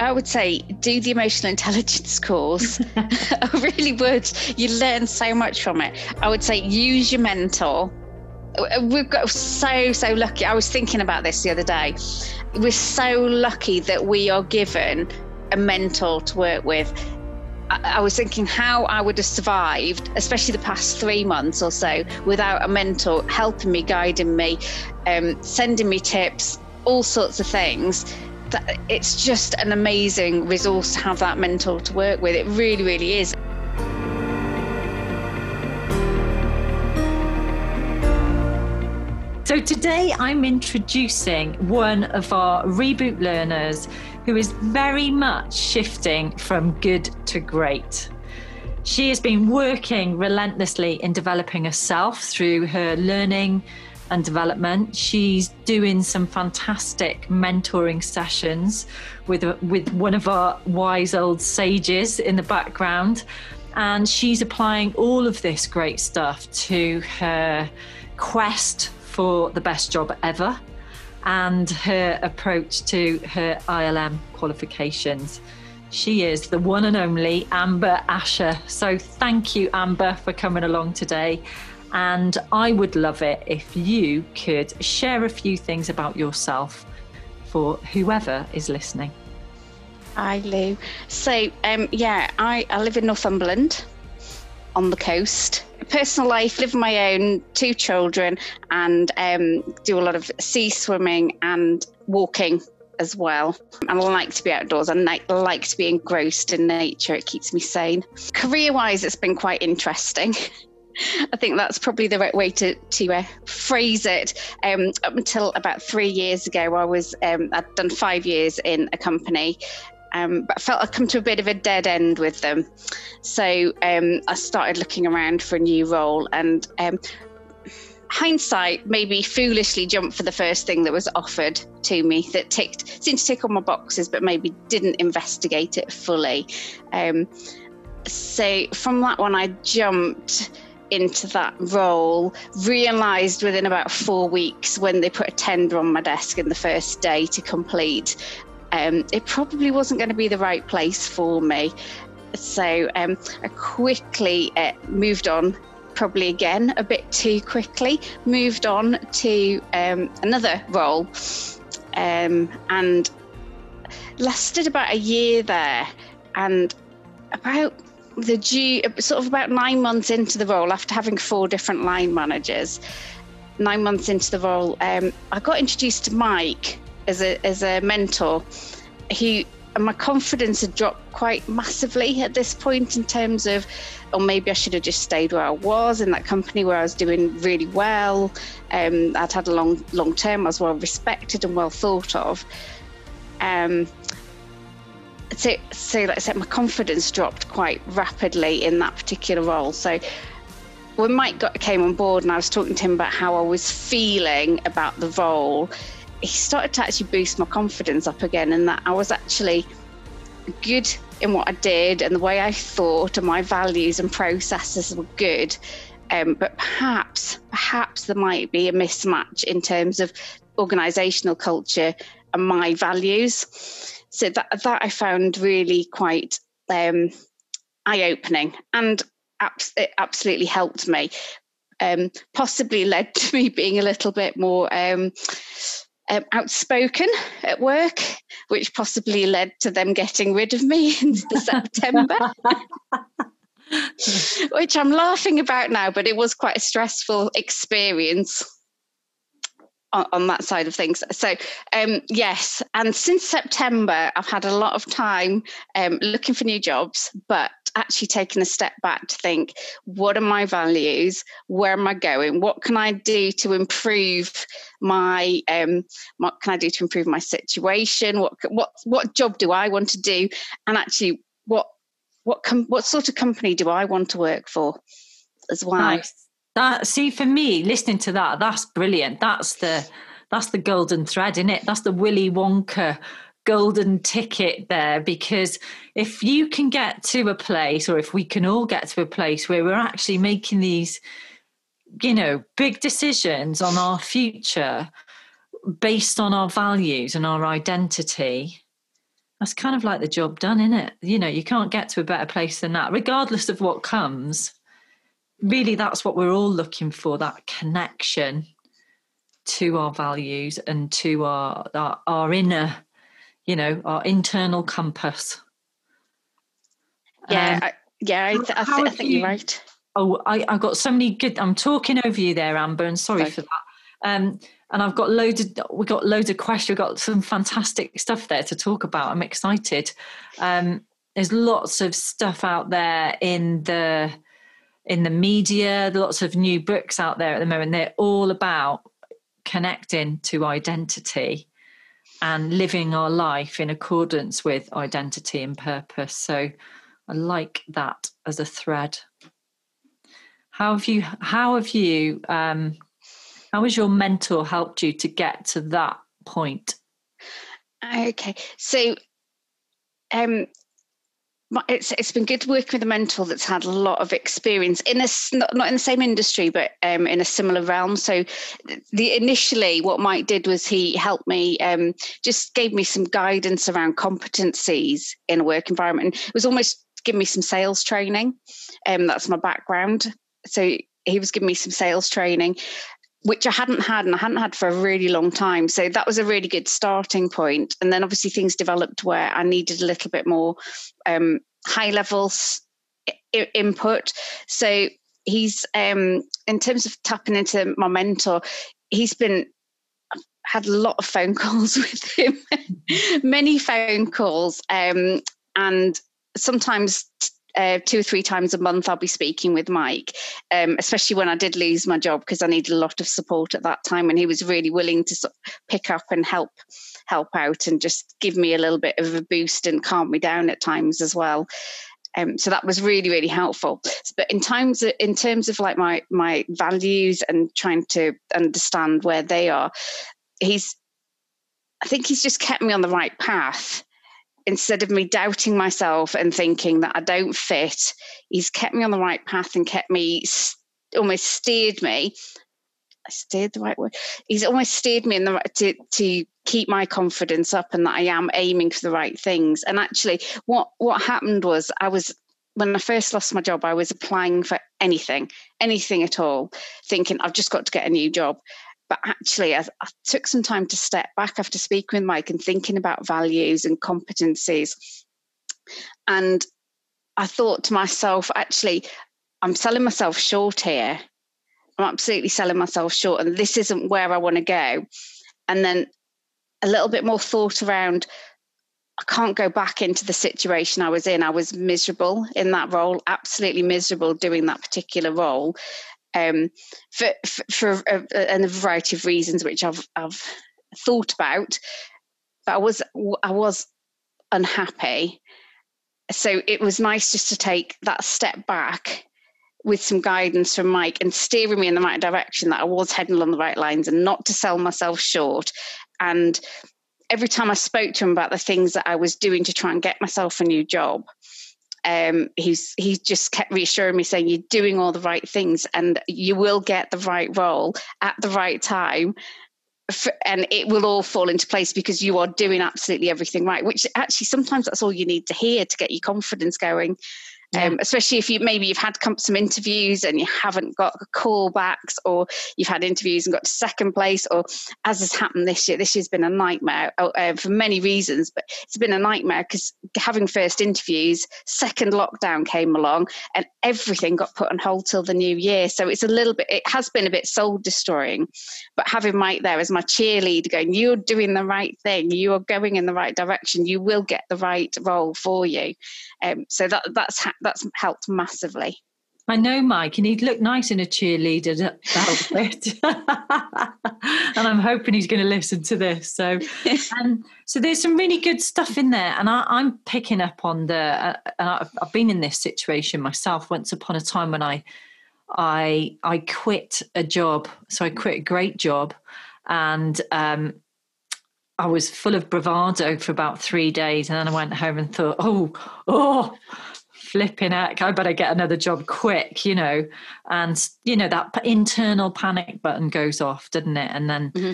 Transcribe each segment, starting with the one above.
I would say do the emotional intelligence course. I really would. You learn so much from it. I would say use your mentor. We've got so, so lucky. I was thinking about this the other day. We're so lucky that we are given a mentor to work with. I, was thinking how I would have survived, especially the past three months or so, without a mentor helping me, guiding me, um, sending me tips, all sorts of things it's just an amazing resource to have that mentor to work with. It really, really is. So today I'm introducing one of our reboot learners who is very much shifting from good to great. She has been working relentlessly in developing herself through her learning and development. She's doing some fantastic mentoring sessions with with one of our wise old sages in the background, and she's applying all of this great stuff to her quest for the best job ever and her approach to her ILM qualifications. She is the one and only Amber Asher. So thank you, Amber, for coming along today and I would love it if you could share a few things about yourself for whoever is listening. Hi, Lou. So, um, yeah, I, I live in Northumberland on the coast. Personal life, live my own, two children, and um, do a lot of sea swimming and walking as well. I like to be outdoors. I like, like to be engrossed in nature. It keeps me sane. Career wise, it's been quite interesting. I think that's probably the right way to to uh, phrase it. Um, up until about three years ago, I was um, I'd done five years in a company, um, but I felt I'd come to a bit of a dead end with them. So um, I started looking around for a new role, and um, hindsight maybe foolishly jumped for the first thing that was offered to me that ticked seemed to tick all my boxes, but maybe didn't investigate it fully. Um, so from that one, I jumped into that role, realised within about four weeks when they put a tender on my desk in the first day to complete, um, it probably wasn't going to be the right place for me. So um, I quickly uh, moved on, probably again a bit too quickly, moved on to um, another role um, and lasted about a year there. And about the due sort of about nine months into the role after having four different line managers nine months into the role um, i got introduced to mike as a as a mentor. He my confidence had dropped quite massively at this point in terms of or maybe i should have just stayed where i was in that company where i was doing really well. Um, i'd had a long long term i was well respected and well thought of. Um, so, so like I said, my confidence dropped quite rapidly in that particular role. So when Mike got came on board and I was talking to him about how I was feeling about the role, he started to actually boost my confidence up again, and that I was actually good in what I did and the way I thought, and my values and processes were good. Um, but perhaps, perhaps there might be a mismatch in terms of organisational culture and my values so that that I found really quite um, eye opening, and it absolutely helped me. Um, possibly led to me being a little bit more um, um, outspoken at work, which possibly led to them getting rid of me in September. which I'm laughing about now, but it was quite a stressful experience on, on that side of things. So, um, yes, and since September, I've had a lot of time um, looking for new jobs, but actually taking a step back to think what are my values? Where am i going? What can i do to improve my um what can i do to improve my situation? What what what job do i want to do? And actually what what com- what sort of company do i want to work for as well? Nice. That see for me, listening to that, that's brilliant. That's the that's the golden thread in it. That's the Willy Wonka golden ticket there because if you can get to a place or if we can all get to a place where we're actually making these you know big decisions on our future based on our values and our identity that's kind of like the job done, isn't it? You know, you can't get to a better place than that, regardless of what comes. Really, that's what we're all looking for that connection to our values and to our, our, our inner, you know, our internal compass. Yeah, um, I, yeah, I, th- I, th- I think you, are right. Oh, I, I got so many good. I'm talking over you there, Amber, and sorry okay. for that. Um, and I've got loads of we got loads of questions. We've got some fantastic stuff there to talk about. I'm excited. Um, there's lots of stuff out there in the in the media. Lots of new books out there at the moment. They're all about connecting to identity and living our life in accordance with identity and purpose. So I like that as a thread. How have you? How have you? Um, how has your mentor helped you to get to that point? Okay, so um, it's it's been good working with a mentor that's had a lot of experience in a not, not in the same industry but um, in a similar realm. So the initially what mike did was he helped me um, just gave me some guidance around competencies in a work environment it was almost giving me some sales training. Um, that's my background. So he was giving me some sales training which I hadn't had and I hadn't had for a really long time. So that was a really good starting point. And then obviously things developed where I needed a little bit more um, high levels I- input. So he's um, in terms of tapping into my mentor, he's been had a lot of phone calls with him, many phone calls, um, and sometimes uh, two or three times a month I'll be speaking with Mike, um, especially when I did lose my job because I needed a lot of support at that time, and he was really willing to sort of pick up and help help out and just give me a little bit of a boost and calm me down at times as well. Um, so that was really really helpful but in times in terms of like my my values and trying to understand where they are he's i think he's just kept me on the right path instead of me doubting myself and thinking that I don't fit, he's kept me on the right path and kept me almost steered me. I steered the right word. He's almost steered me in the right to to keep my confidence up and that I am aiming for the right things. And actually, what what happened was I was when I first lost my job, I was applying for anything, anything at all, thinking I've just got to get a new job but actually I, I, took some time to step back after speaking with mike and thinking about values and competencies. And i thought to myself actually i'm selling myself short here. I'm absolutely selling myself short and this isn't where i want to go. And then a little bit more thought around I can't go back into the situation I was in. I was miserable in that role, absolutely miserable doing that particular role um, for, for, for a, a, a, variety of reasons, which I've, I've thought about. But I was I was unhappy, so it was nice just to take that step back with some guidance from Mike and steering me in the right direction that I was heading along the right lines and not to sell myself short. And every time I spoke to him about the things that I was doing to try and get myself a new job, um, he's he just kept reassuring me, saying you're doing all the right things and you will get the right role at the right time. and it will all fall into place because you are doing absolutely everything right. Which actually sometimes that's all you need to hear to get your confidence going. Um, especially if you maybe you've had some interviews and you haven't got callbacks, or you've had interviews and got to second place, or as has happened this year, this year's been a nightmare uh, uh for many reasons, but it's been a nightmare because having first interviews, second lockdown came along, and everything got put on hold till the new year. So it's a little bit, it has been a bit soul destroying. But having Mike there as my cheerleader, going, "You're doing the right thing. You are going in the right direction. You will get the right role for you." Um, so that that's ha- that's helped massively. I know Mike, and he'd look nice in a cheerleader outfit. and I'm hoping he's going to listen to this. So, um, so there's some really good stuff in there, and I, am picking up on the. Uh, and I've, I've been in this situation myself. Once upon a time, when I, I, I quit a job. So I quit a great job, and um, I was full of bravado for about three days, and then I went home and thought, "Oh, oh, flipping heck, I better get another job quick," you know. And you know that internal panic button goes off, doesn't it? And then mm-hmm.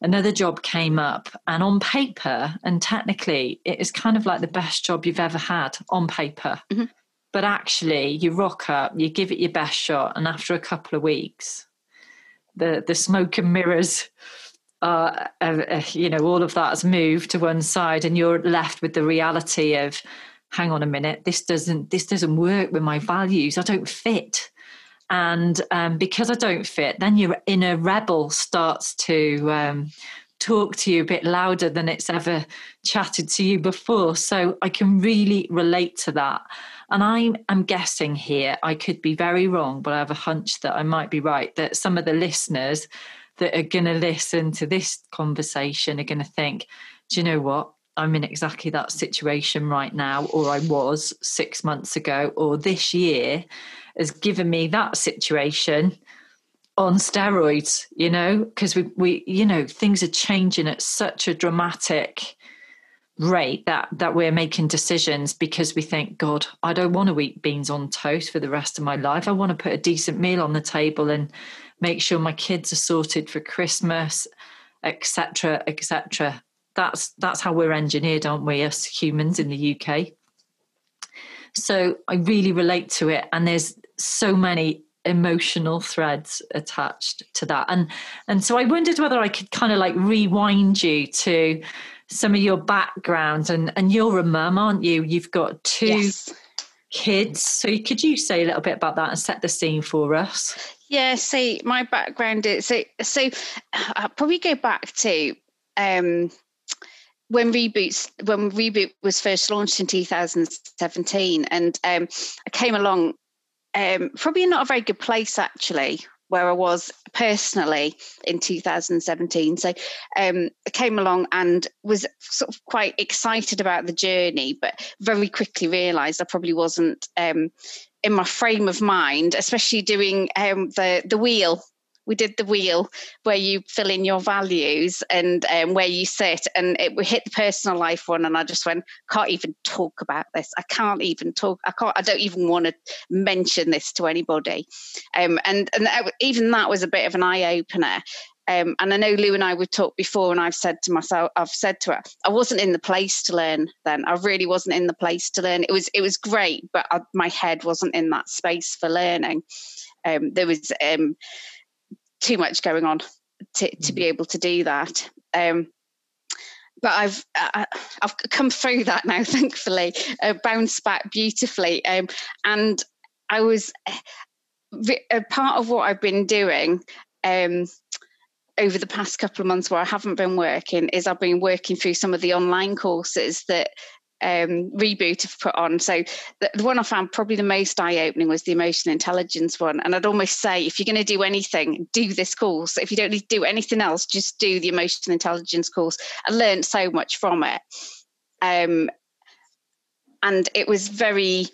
another job came up and on paper and technically it is kind of like the best job you've ever had on paper mm-hmm. but actually you rock up you give it your best shot and after a couple of weeks the the smoke and mirrors uh, uh, you know all of that has moved to one side and you're left with the reality of hang on a minute this doesn't this doesn't work with my values i don't fit and um, because I don't fit, then your inner rebel starts to um, talk to you a bit louder than it's ever chatted to you before. So I can really relate to that. And I'm, I'm guessing here, I could be very wrong, but I have a hunch that I might be right, that some of the listeners that are going to listen to this conversation are going to think, do you know what? I'm in exactly that situation right now, or I was six months ago, or this year has given me that situation on steroids, you know, because we, we, you know, things are changing at such a dramatic rate that that we're making decisions because we think, God, I don't want to eat beans on toast for the rest of my life. I want to put a decent meal on the table and make sure my kids are sorted for Christmas, etc., etc. That's that's how we're engineered, aren't we, as humans in the UK? So I really relate to it, and there's so many emotional threads attached to that and and so i wondered whether i could kind of like rewind you to some of your background and and you're a mum aren't you you've got two yes. kids so could you say a little bit about that and set the scene for us yeah see my background is so so i'll probably go back to um when reboots when reboot was first launched in 2017 and um, i came along um, probably not a very good place actually where I was personally in 2017. So um, I came along and was sort of quite excited about the journey, but very quickly realised I probably wasn't um, in my frame of mind, especially doing um, the the wheel we did the wheel where you fill in your values and um, where you sit and it hit the personal life one and i just went can't even talk about this i can't even talk i can't i don't even want to mention this to anybody um, and and even that was a bit of an eye-opener um, and I know Lou and I would talked before, and I've said to myself, I've said to her, I wasn't in the place to learn then. I really wasn't in the place to learn. It was it was great, but I, my head wasn't in that space for learning. Um, there was um, too much going on to, to be mm. able to do that. Um, but I've I, have come through that now, thankfully, uh, bounced back beautifully, um, and I was a part of what I've been doing um, over the past couple of months, where I haven't been working, is I've been working through some of the online courses that um, reboot have put on. So the, the, one I found probably the most eye-opening was the emotional intelligence one. And I'd almost say if you're going to do anything, do this course. If you don't need to do anything else, just do the emotional intelligence course. I learned so much from it. Um, and it was very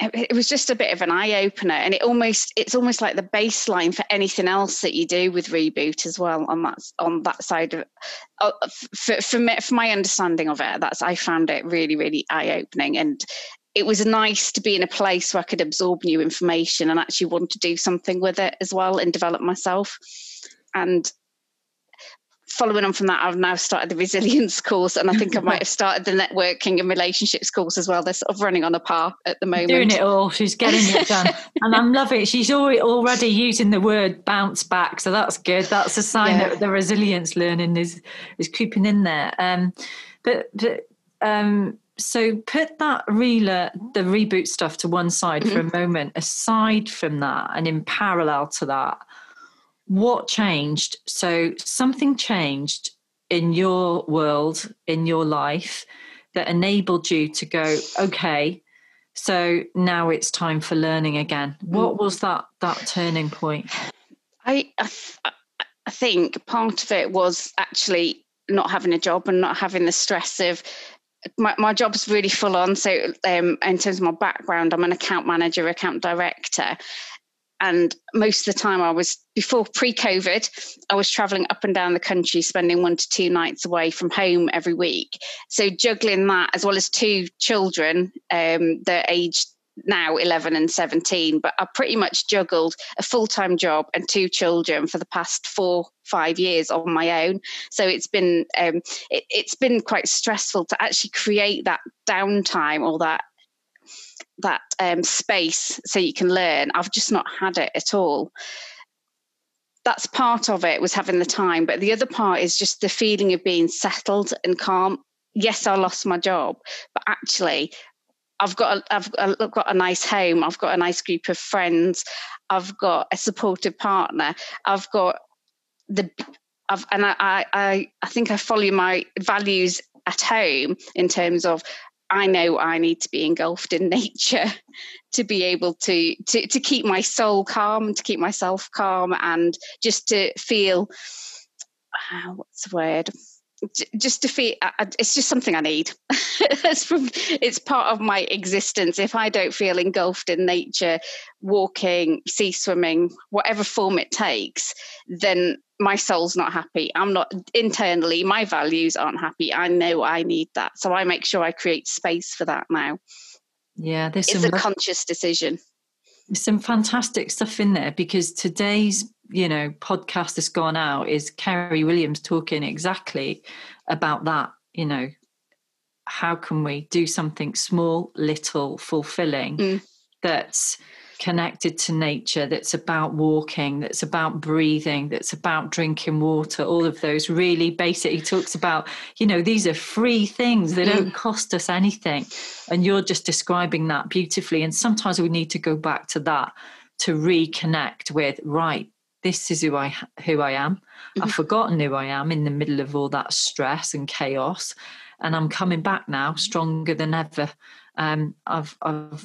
it was just a bit of an eye opener and it almost it's almost like the baseline for anything else that you do with reboot as well on that on that side of uh, for, for, me, for my understanding of it that's i found it really really eye opening and it was nice to be in a place where i could absorb new information and actually want to do something with it as well and develop myself. And following on from that, I've now started the resilience course, and I think I might have started the networking and relationships course as well. They're sort of running on a par at the moment. Doing it all, she's getting it done, and I'm loving it. She's already using the word bounce back, so that's good. That's a sign yeah. that the resilience learning is is creeping in there. Um, but, but um, so put that reeler, the reboot stuff to one side mm-hmm. for a moment. Aside from that, and in parallel to that what changed? So something changed in your world, in your life, that enabled you to go, okay, so now it's time for learning again. What was that that turning point? I I, I think part of it was actually not having a job and not having the stress of my, my job's really full on. So, um, in terms of my background, I'm an account manager, account director and most of the time i was before pre-covid i was traveling up and down the country spending one to two nights away from home every week. So juggling that as well as two children um, they're aged now 11 and 17 but i pretty much juggled a full-time job and two children for the past four five years on my own. So it's been um, it, it's been quite stressful to actually create that downtime or that that um, space so you can learn i've just not had it at all that's part of it was having the time but the other part is just the feeling of being settled and calm yes i lost my job but actually I've got a, I've, I've got a nice home. I've got a nice group of friends. I've got a supportive partner. I've got the I've, and I, I I think I follow my values at home in terms of I know I need to be engulfed in nature to be able to to to keep my soul calm, to keep myself calm, and just to feel uh, what's the word just to feel it's just something i need. It's, from, it's part of my existence. If i don't feel engulfed in nature walking sea swimming whatever form it takes then my soul's not happy. I'm not internally my values aren't happy. I know i need that. So i make sure i create space for that now. Yeah this is a conscious decision. there's some fantastic stuff in there because today's you know podcast that's gone out is Kerry Williams talking exactly about that. You know, how can we do something small, little, fulfilling mm. that's connected to nature, that's about walking, that's about breathing, that's about drinking water, all of those really basic. He talks about, you know, these are free things, they don't mm. cost us anything. And you're just describing that beautifully. And sometimes we need to go back to that to reconnect with, right, this is who I who I am. Mm-hmm. I've forgotten who I am in the middle of all that stress and chaos, and I'm coming back now stronger than ever. Um, I've I've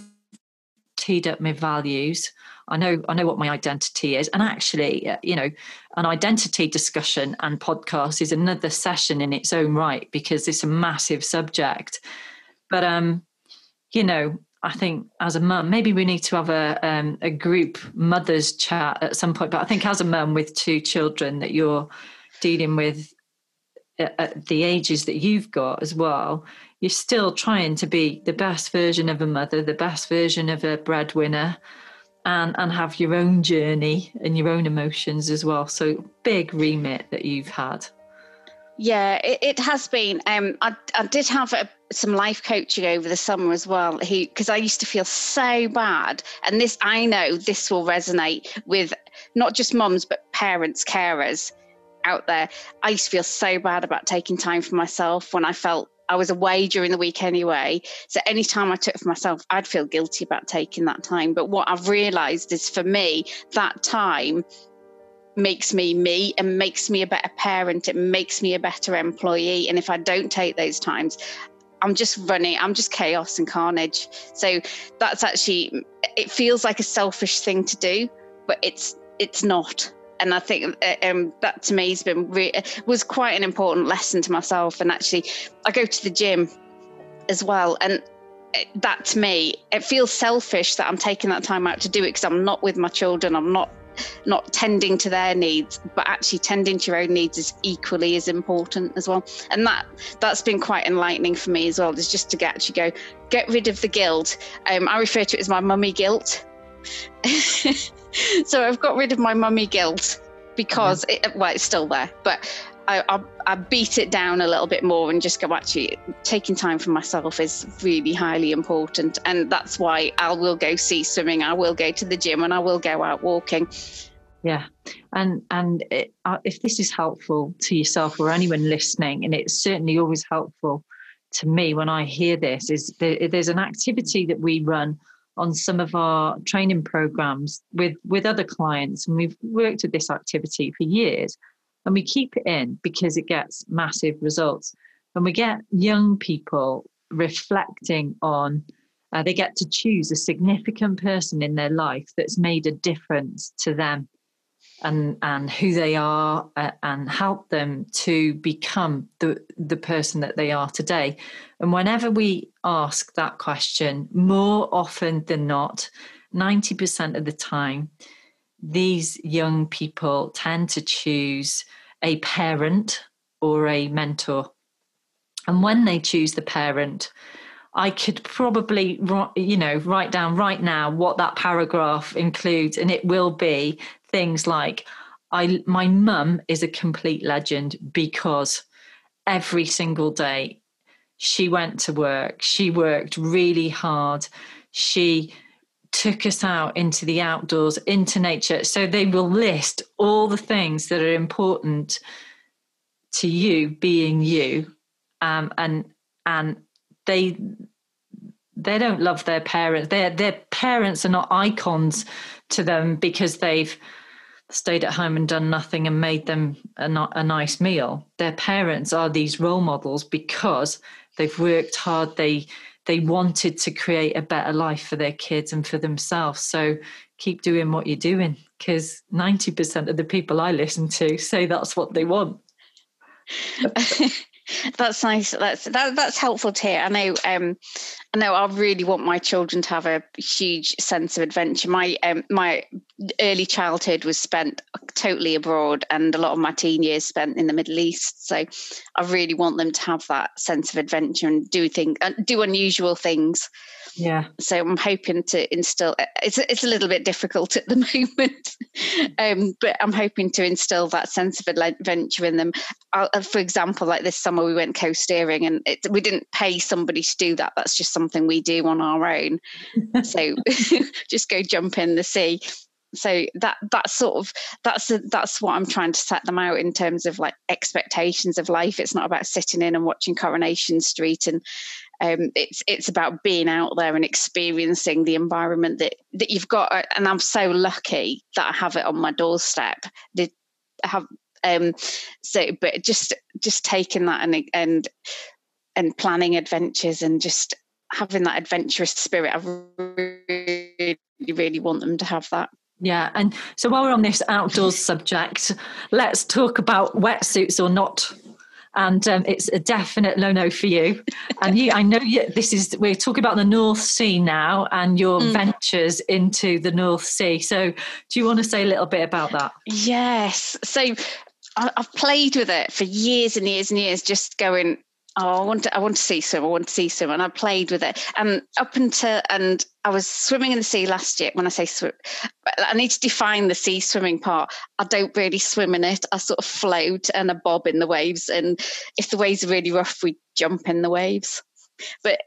teed up my values. I know I know what my identity is, and actually, uh, you know, an identity discussion and podcast is another session in its own right because it's a massive subject. But um, you know, I think as a mum, maybe we need to have a um, a group mothers chat at some point. But I think as a mum with two children that you're dealing with at the ages that you've got as well, you're still trying to be the best version of a mother, the best version of a breadwinner, and and have your own journey and your own emotions as well. So big remit that you've had. Yeah, it, it has been. Um, I, I did have a, some life coaching over the summer as well. because I used to feel so bad, and this I know this will resonate with not just mums but parents, carers out there. I used to feel so bad about taking time for myself when I felt I was away during the week anyway. So anytime I took for myself, I'd feel guilty about taking that time. But what I've realized is for me, that time makes me me and makes me a better parent. It makes me a better employee. And if I don't take those times, I'm just running, I'm just chaos and carnage. So that's actually, it feels like a selfish thing to do, but it's, it's not. And I think uh, um, that to me has been re- was quite an important lesson to myself. And actually, I go to the gym as well, and that to me, it feels selfish that I'm taking that time out to do it because I'm not with my children. I'm not not tending to their needs, but actually tending to your own needs is equally as important as well. And that that's been quite enlightening for me as well. Is just to get actually go get rid of the guilt. Um, I refer to it as my mummy guilt. so I've got rid of my mummy guilt because mm-hmm. it, well, it's still there, but I, I, I, beat it down a little bit more and just go actually taking time for myself is really highly important. And that's why I will go sea swimming I will go to the gym and I will go out walking. Yeah. And and it, uh, if this is helpful to yourself or anyone listening and it's certainly always helpful to me when I hear this is there, there's an activity that we run on some of our training programs with with other clients. And we've worked at this activity for years and we keep it in because it gets massive results. And we get young people reflecting on, uh, they get to choose a significant person in their life that's made a difference to them and and who they are uh, and help them to become the the person that they are today and whenever we ask that question more often than not 90% of the time these young people tend to choose a parent or a mentor. And when they choose the parent, I could probably, you know, write down right now what that paragraph includes, and it will be things like, "I, my mum is a complete legend because every single day she went to work, she worked really hard, she." Took us out into the outdoors, into nature. So they will list all the things that are important to you being you, um, and and they they don't love their parents. Their their parents are not icons to them because they've stayed at home and done nothing and made them a, a nice meal. Their parents are these role models because they've worked hard. They they wanted to create a better life for their kids and for themselves. So keep doing what you're doing because 90% of the people I listen to say that's what they want. that's nice. That's that, that's helpful to hear. I know. Um, I know. I really want my children to have a huge sense of adventure. My um, my early childhood was spent totally abroad, and a lot of my teen years spent in the Middle East. So, I really want them to have that sense of adventure and do things, uh, do unusual things. Yeah. So I'm hoping to instill. It's it's a little bit difficult at the moment, um, but I'm hoping to instill that sense of adventure in them. Uh, for example, like this summer we went coasteering, and it, we didn't pay somebody to do that. That's just something we do on our own. so just go jump in the sea. So that that's sort of that's a, that's what I'm trying to set them out in terms of like expectations of life. It's not about sitting in and watching Coronation Street and um, it's it's about being out there and experiencing the environment that that you've got. And I'm so lucky that I have it on my doorstep. I have um, so, but just just taking that and and and planning adventures and just having that adventurous spirit. I really really want them to have that. Yeah, and so while we're on this outdoors subject, let's talk about wetsuits or not and um, it's a definite no no for you. And you, I know you, this is we're talking about the North Sea now and your mm. ventures into the North Sea. So, do you want to say a little bit about that? Yes. So, I've played with it for years and years and years, just going oh, I want to, I want to see some, I want to see some. And I played with it. And up until, and I was swimming in the sea last year. When I say swim, I need to define the sea swimming part. I don't really swim in it. I sort of float and I bob in the waves. And if the waves are really rough, we jump in the waves. But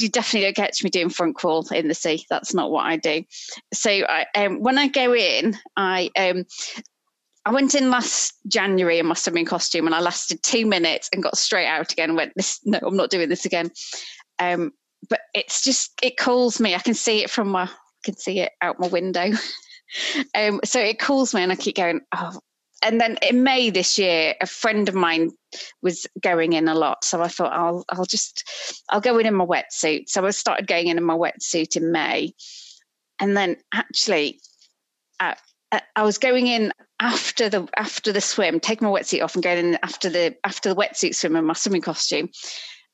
you definitely don't catch me doing front crawl in the sea. That's not what I do. So I, um, when I go in, I um, I went in last January in my swimming costume and I lasted two minutes and got straight out again went, this, no, I'm not doing this again. Um, but it's just, it calls me. I can see it from my, I can see it out my window. um, so it calls me and I keep going, oh. And then in May this year, a friend of mine was going in a lot. So I thought I'll, I'll just, I'll go in in my wetsuit. So I started going in in my wetsuit in May. And then actually, uh, I was going in after the after the swim, taking my wetsuit off and going in after the after the wetsuit swim in my swimming costume.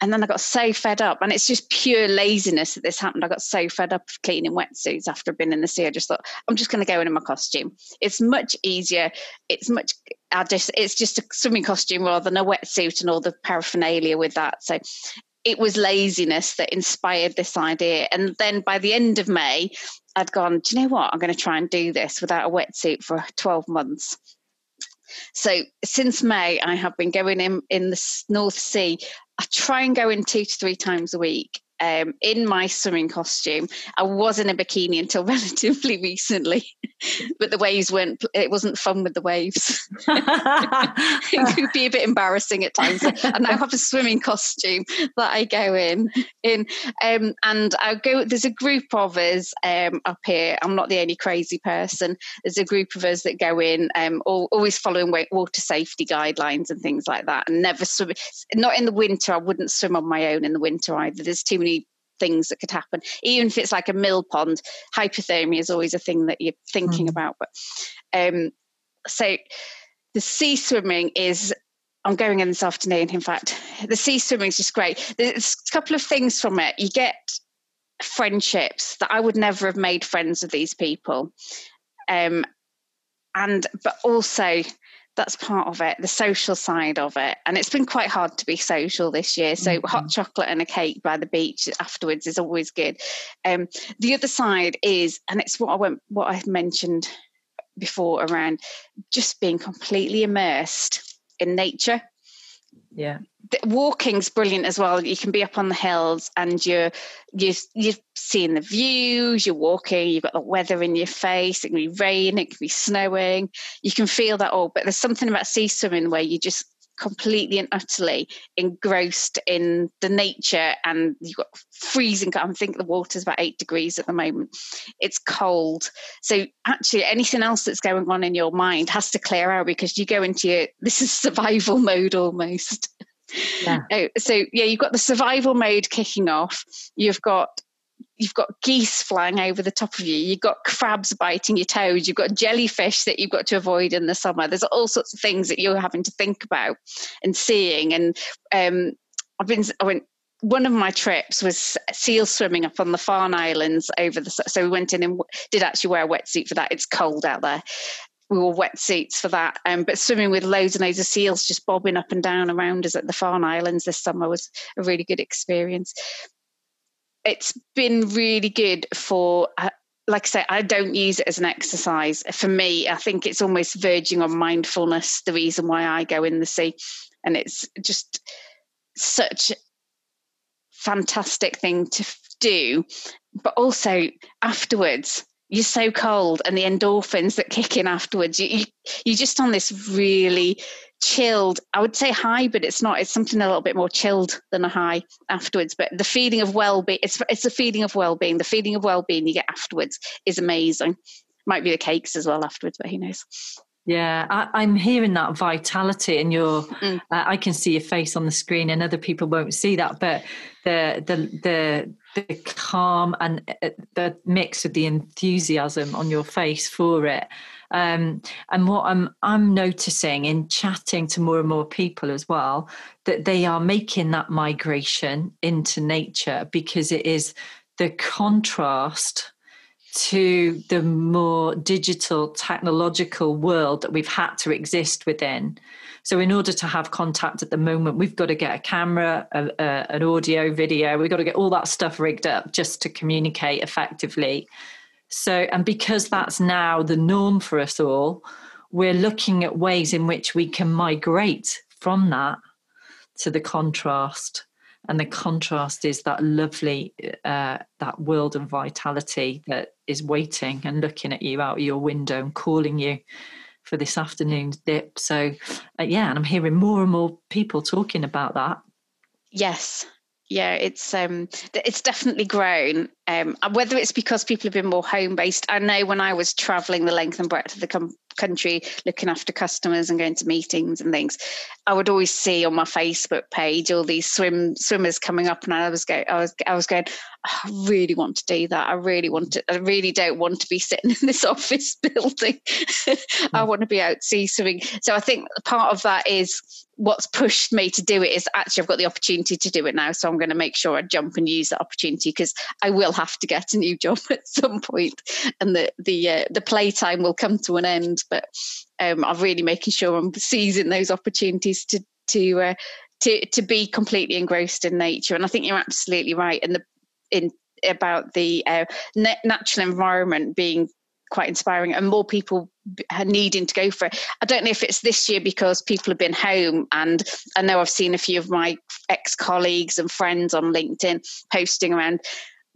And then I got so fed up, and it's just pure laziness that this happened. I got so fed up of cleaning wetsuits after I've been in the sea. I just thought I'm just going to go in in my costume. It's much easier. It's much. I just it's just a swimming costume rather than a wetsuit and all the paraphernalia with that. So it was laziness that inspired this idea. And then by the end of May, I'd gone, do you know what? I'm going to try and do this without a wetsuit for 12 months. So since May, I have been going in in the North Sea. I try and go in two to three times a week um, in my swimming costume. I was in a bikini until relatively recently, but the waves weren't. It wasn't fun with the waves. it could be a bit embarrassing at times. And I now have a swimming costume that I go in in, um, and I go. There's a group of us um, up here. I'm not the only crazy person. There's a group of us that go in, um, all, always following water safety guidelines and things like that, and never swim. Not in the winter. I wouldn't swim on my own in the winter either. There's too many things that could happen. Even if it's like a mill pond, hypothermia is always a thing that you're thinking mm. about. But um, so the sea swimming is. I'm going in this afternoon. In fact, the sea swimming is just great. There's a couple of things from it. You get friendships that I would never have made friends with these people, um, and but also that's part of it the social side of it. And it's been quite hard to be social this year. So mm-hmm. hot chocolate and a cake by the beach afterwards is always good. Um, the other side is and it's what i went what i mentioned before around just being completely immersed in nature. Yeah walking's brilliant as well. You can be up on the hills and you're you're, you're seeing the views you're walking you've got the weather in your face it can be rain it can be snowing. You can feel that all but there's something about sea swimming where you just completely and utterly engrossed in the nature and you've got freezing i think the water's about eight degrees at the moment. It's cold. So actually anything else that's going on in your mind has to clear out because you go into your this is survival mode almost yeah. Oh, so yeah you've got the survival mode kicking off you've got you've got geese flying over the top of you you've got crabs biting your toes you've got jellyfish that you've got to avoid in the summer there's all sorts of things that you're having to think about and seeing and um, i've been i went one of my trips was seal swimming up on the Farne Islands over the so we went in and did actually wear a wetsuit for that. It's cold out there. We wore wetsuits for that, um, but swimming with loads and loads of seals just bobbing up and down around us at the Farne Islands this summer was a really good experience it's been really good for uh, like I say, I don't use it as an exercise. For me, I think it's almost verging on mindfulness, the reason why I go in the sea. And it's just such fantastic thing to do. But also afterwards, you're so cold and the endorphins that kick in afterwards, you, you, you're just on this really chilled. I would say high, but it's not. It's something a little bit more chilled than a high afterwards. But the feeling of well-being, it's it's a feeling of well-being. The feeling of well-being you get afterwards is amazing. Might be the cakes as well afterwards, but who knows? Yeah, I, am hearing that vitality, and your. Mm. Uh, I can see your face on the screen, and other people won't see that. But the the the the calm and uh, the mix of the enthusiasm on your face for it um, and what I'm I'm noticing in chatting to more and more people as well that they are making that migration into nature because it is the contrast to the more digital technological world that we've had to exist within. So, in order to have contact at the moment, we've got to get a camera, a, a, an audio, video, we've got to get all that stuff rigged up just to communicate effectively. So, and because that's now the norm for us all, we're looking at ways in which we can migrate from that to the contrast. And the contrast is that lovely, uh, that world of vitality that is waiting and looking at you out your window and calling you for this afternoon's dip. So, uh, yeah, and I'm hearing more and more people talking about that. Yes, yeah, it's um, it's definitely grown. Um, whether it's because people have been more home based, I know when I was traveling the length and breadth of the com- country, looking after customers and going to meetings and things, I would always see on my Facebook page all these swim swimmers coming up, and I was going, I was, I was going, I really want to do that. I really want to. I really don't want to be sitting in this office building. I mm. want to be out sea swimming. So I think part of that is what's pushed me to do it is actually I've got the opportunity to do it now, so I'm going to make sure I jump and use that opportunity because I will have to get a new job at some point, and the the uh, the playtime will come to an end. But um, I'm really making sure I'm seizing those opportunities to to uh, to to be completely engrossed in nature. And I think you're absolutely right. And the in about the uh, natural environment being quite inspiring and more people needing to go for it. I don't know if it's this year because people have been home and I know I've seen a few of my ex-colleagues and friends on LinkedIn posting around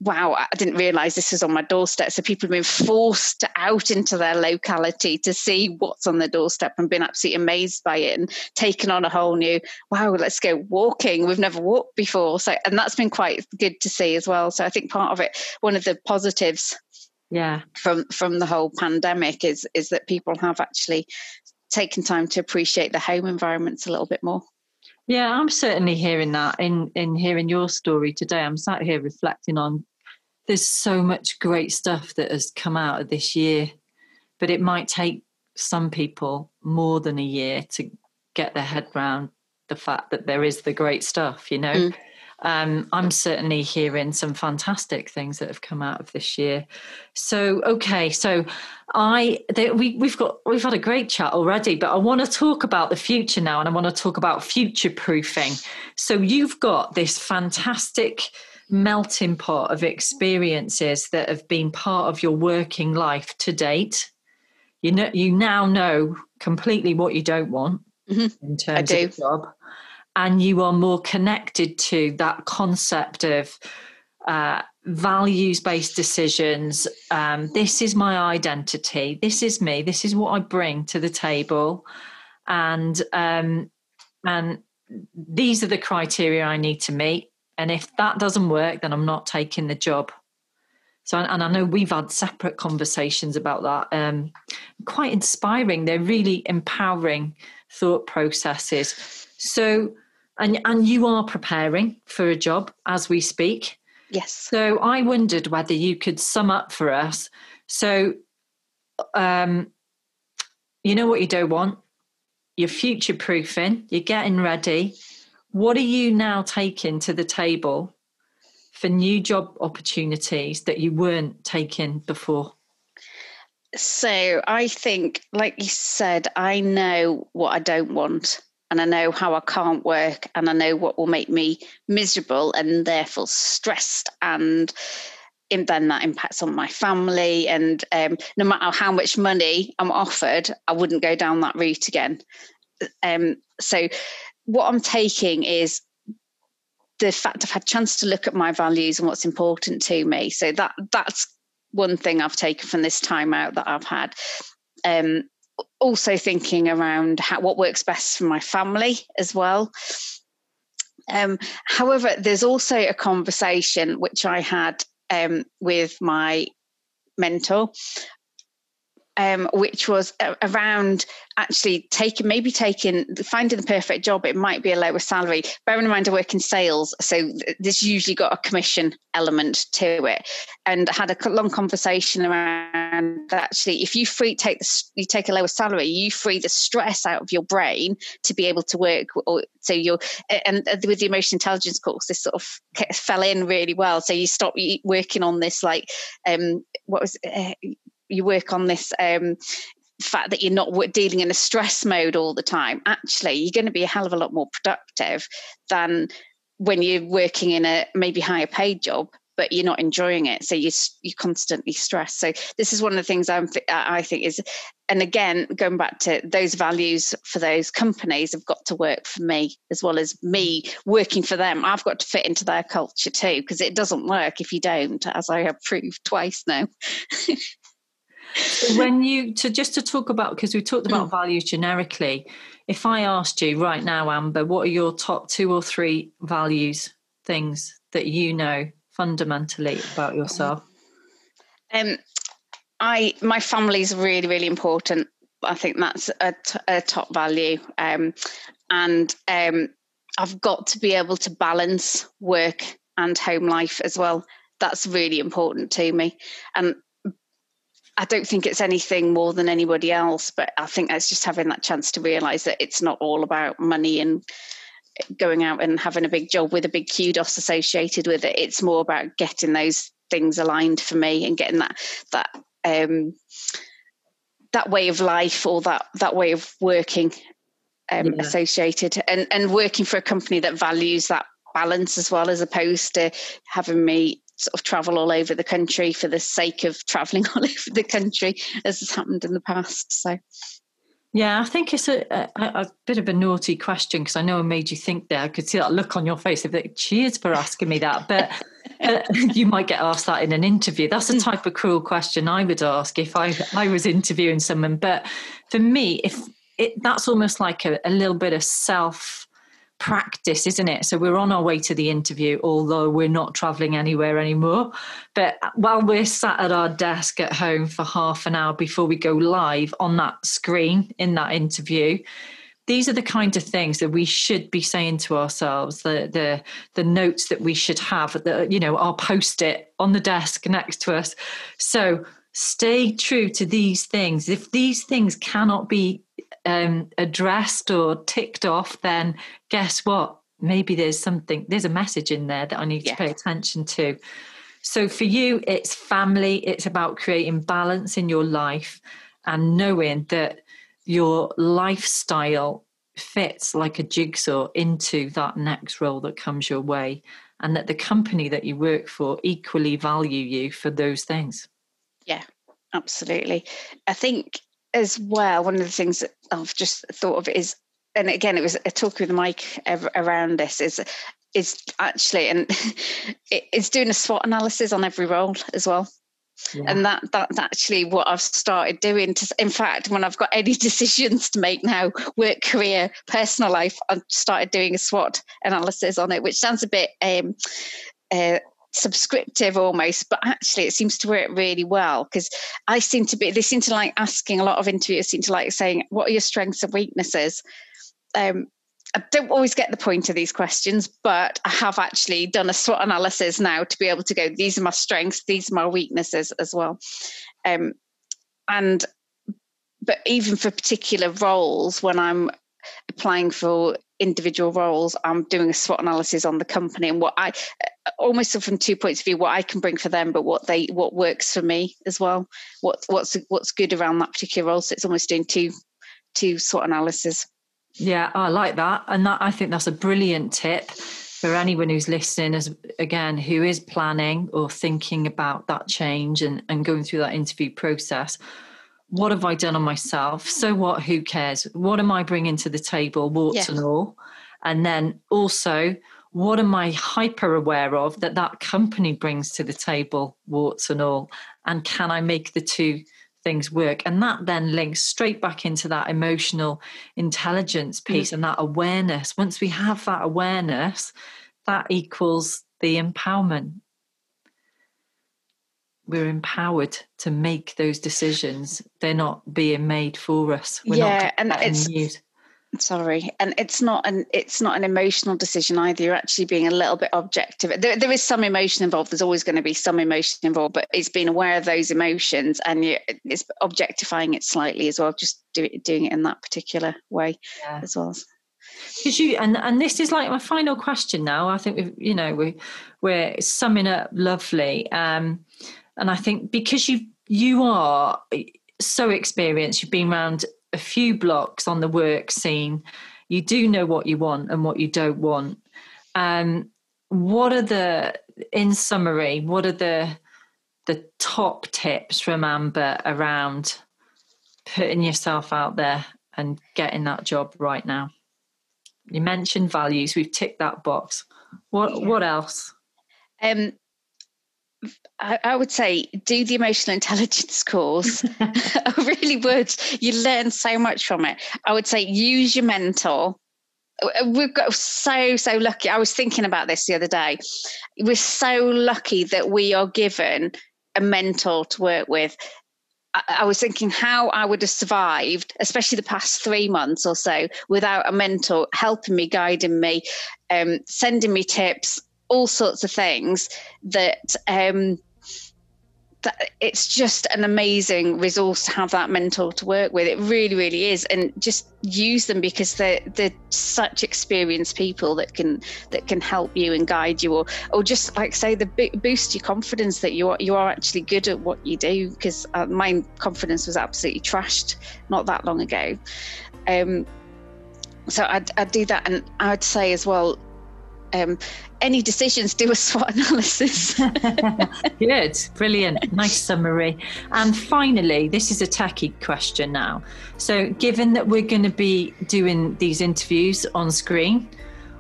wow, I didn't realize this was on my doorstep. So people have been forced out into their locality to see what's on their doorstep and been absolutely amazed by it and taken on a whole new, wow, let's go walking. We've never walked before. So, and that's been quite good to see as well. So I think part of it, one of the positives yeah from from the whole pandemic is is that people have actually taken time to appreciate the home environments a little bit more yeah i'm certainly hearing that in in hearing your story today i'm sat here reflecting on there's so much great stuff that has come out of this year but it might take some people more than a year to get their head around the fact that there is the great stuff you know mm um, I'm certainly hearing some fantastic things that have come out of this year. So, okay, so I they, we we've got we've had a great chat already, but I want to talk about the future now, and I want to talk about future proofing. So you've got this fantastic melting pot of experiences that have been part of your working life to date. You know, you now know completely what you don't want mm-hmm. in terms of job, and you are more connected to that concept of uh, values based decisions. Um, this is my identity. This is me. This is what I bring to the table, and um, and these are the criteria I need to meet. And if that doesn't work, then I'm not taking the job. So, and I know we've had separate conversations about that. Um, quite inspiring. They're really empowering thought processes. So, and and you are preparing for a job as we speak. Yes. So I wondered whether you could sum up for us. So, um, you know what you don't want. You're future proofing. You're getting ready. What are you now taking to the table for new job opportunities that you weren't taking before? So I think, like you said, I know what I don't want and I know how I can't work and I know what will make me miserable and therefore stressed and then that impacts on my family and um, no matter how much money I'm offered, I wouldn't go down that route again. Um, so what I'm taking is the fact I've had a chance to look at my values and what's important to me. So that that's one thing I've taken from this time out that I've had. Um, also thinking around how, what works best for my family as well. Um, however, there's also a conversation which I had um, with my mentor um, which was around actually taking maybe taking finding the perfect job. It might be a lower salary. Bearing in mind I work in sales, so this usually got a commission element to it. And I had a long conversation around that actually if you free take the, you take a lower salary, you free the stress out of your brain to be able to work. Or, so you're and with the emotional intelligence course, this sort of fell in really well. So you stop working on this like um, what was uh, you work on this um, fact that you're not dealing in a stress mode all the time, actually, you're going to be a hell of a lot more productive than when you're working in a maybe higher paid job but you're not enjoying it. So you you constantly stress so this is one of the things I'm i think is and again going back to those values for those companies have got to work for me as well as me working for them. I've got to fit into their culture too because it doesn't work if you don't as i have proved twice now when you to just to talk about because we talked about mm. values generically if i asked you right now amber what are your top two or three values things that you know fundamentally about yourself? Um i my family is really really important. I think that's a, t- a top value. Um and um i've got to be able to balance work and home life as well. That's really important to me. And I don't think it's anything more than anybody else, but I think it's just having that chance to realize that it's not all about money and going out and having a big job with a big kudos associated with it. It's more about getting those things aligned for me and getting that that um, that way of life or that that way of working um, yeah. associated and and working for a company that values that balance as well as opposed to having me sort of travel all over the country for the sake of traveling all over the country, as has happened in the past. So. Yeah, I think it's a, a, a bit of a naughty question because I know I made you think there. I could see that look on your face. Of like, cheers for asking me that, but uh, you might get asked that in an interview. That's the type of cruel question I would ask if I I was interviewing someone. But for me, if it, that's almost like a, a little bit of self practice, isn't it? So we're on our way to the interview, although we're not traveling anywhere anymore. But while we're sat at our desk at home for half an hour before we go live on that screen in that interview, these are the kind of things that we should be saying to ourselves the the the notes that we should have the you know our post it on the desk next to us so stay true to these things if these things cannot be um, addressed or ticked off, then guess what? Maybe there's something, there's a message in there that I need yeah. to pay attention to. So for you, it's family, it's about creating balance in your life and knowing that your lifestyle fits like a jigsaw into that next role that comes your way and that the company that you work for equally value you for those things. Yeah, absolutely. I think as well, one of the things that I've just thought of is, and again, it was a talk with Mike around this is is actually and it's doing a SWOT analysis on every role as well. Yeah. And that that's actually what I've started doing. To, in fact, when I've got any decisions to make now, work, career, personal life, I've started doing a SWOT analysis on it, which sounds a bit um, uh, subscriptive almost, but actually it seems to work really well because I seem to be. They seem to like asking a lot of interviewers seem to like saying, "What are your strengths and weaknesses?" Um, I don't always get the point of these questions, but I have actually done a SWOT analysis now to be able to go, these are my strengths, these are my weaknesses as well. Um, and, but even for particular roles, when I'm applying for individual roles, I'm doing a SWOT analysis on the company and what I, almost from two points of view, what I can bring for them, but what they, what works for me as well. What, what's, what's good around that particular role. So it's almost doing two, two SWOT analysis. Yeah, I like that. And that I think that's a brilliant tip for anyone who's listening as again who is planning or thinking about that change and, and going through that interview process. What have I done on myself? So what? Who cares? What am I bringing to the table, warts yeah. and all? And then also, what am I hyper aware of that that company brings to the table, warts and all? And can I make the two things work and that then links straight back into that emotional intelligence mm. piece mm. and that awareness once we have that awareness that equals the empowerment we're empowered to make those decisions. They're not being made for us. We're yeah and it's news sorry and it's not an it's not an emotional decision either. You're actually being a little bit objective. There, there is some emotion involved. There's always going to be some emotion involved but it's being aware of those emotions and you it's objectifying it slightly as well just do it, doing it in that particular way yeah. as well. Because you and and this is like my final question now. I think we've you know we we're summing up lovely. Um and i think because you you are so experienced you've been around a few blocks on the work scene, you do know what you want and what you don't want. Um, what are the, in summary, what are the the top tips from Amber around putting yourself out there and getting that job right now? You mentioned values. We've ticked that box. What yeah. what else? Um, I, I would say do the emotional intelligence course. I really would. You learn so much from it. I would say use your mentor. We've got so, so lucky. I was thinking about this the other day. We're so lucky that we are given a mentor to work with. I was thinking how I would have survived, especially the past three months or so, without a mentor helping me, guiding me, um, sending me tips, all sorts of things that um, that it's just an amazing resource to have that mentor to work with. It really, really is, and just use them because they're they're such experienced people that can that can help you and guide you, or or just like say the boost your confidence that you are you are actually good at what you do. Because uh, my confidence was absolutely trashed not that long ago. Um, so I'd, I'd do that, and I'd say as well um, any decisions, do a SWOT analysis. Good, brilliant, nice summary. And finally, this is a techie question now. So, given that we're going to be doing these interviews on screen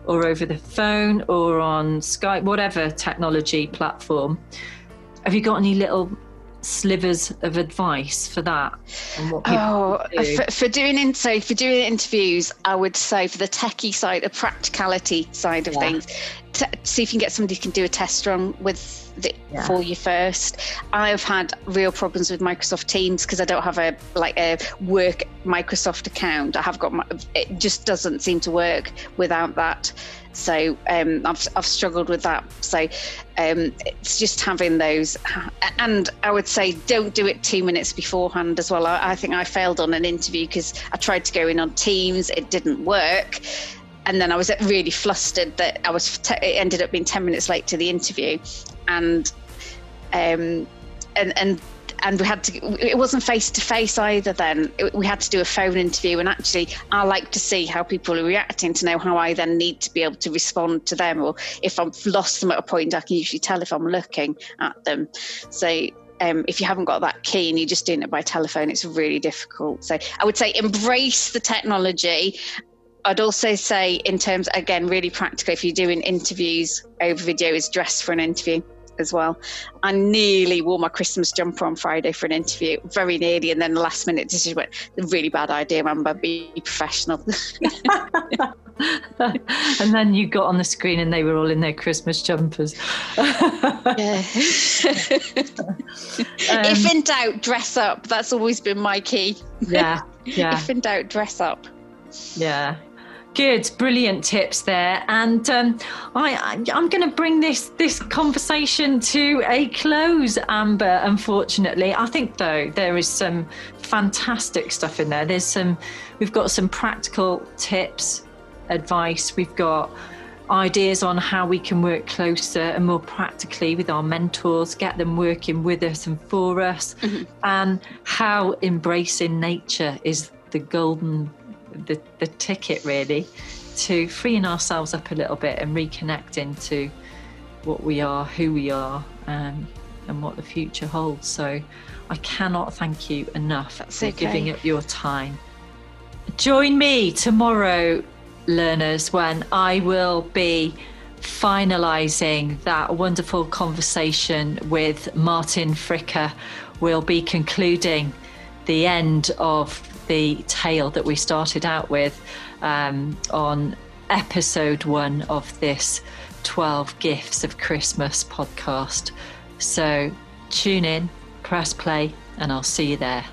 or over the phone or on Skype, whatever technology platform, have you got any little slivers of advice for that? oh, uh, do? for, for, doing in, so for doing interviews, I would say for the techie side, the practicality side of yeah. things, to, see if you can get somebody who can do a test run with the, yeah. for you first. I've had real problems with Microsoft Teams because I don't have a like a work Microsoft account. I have got my, it just doesn't seem to work without that. So um, I've, I've struggled with that. So um, it's just having those. And I would say don't do it two minutes beforehand as well. I, I think I failed on an interview because I tried to go in on Teams, it didn't work. And then I was really flustered that I was, it ended up being 10 minutes late to the interview. And um, and and and we had to it wasn't face to face either then we had to do a phone interview and actually i like to see how people are reacting to know how i then need to be able to respond to them or if i've lost them at a point i can usually tell if i'm looking at them so um, if you haven't got that key and you're just doing it by telephone, it's really difficult. So I would say embrace the technology. I'd also say, in terms, again, really practical, if you're doing interviews over video, is dress for an interview as well. I nearly wore my Christmas jumper on Friday for an interview, very nearly, and then the last minute decision went, really bad idea, remember, be professional. and then you got on the screen and they were all in their Christmas jumpers. yeah. um, if in doubt, dress up. That's always been my key. Yeah. Yeah. if in doubt, dress up. Yeah, Good, brilliant tips there, and um, I, I'm going to bring this this conversation to a close, Amber. Unfortunately, I think though there is some fantastic stuff in there. There's some, we've got some practical tips, advice. We've got ideas on how we can work closer and more practically with our mentors, get them working with us and for us, mm-hmm. and how embracing nature is the golden the, the ticket really to freeing ourselves up a little bit and reconnecting to what we are, who we are, um, and what the future holds. So I cannot thank you enough That's for okay. giving up your time. Join me tomorrow, learners, when I will be finalising that wonderful conversation with Martin Fricker. We'll be concluding the end of the tale that we started out with um, on episode one of this 12 Gifts of Christmas podcast. So tune in, press play, and I'll see you there.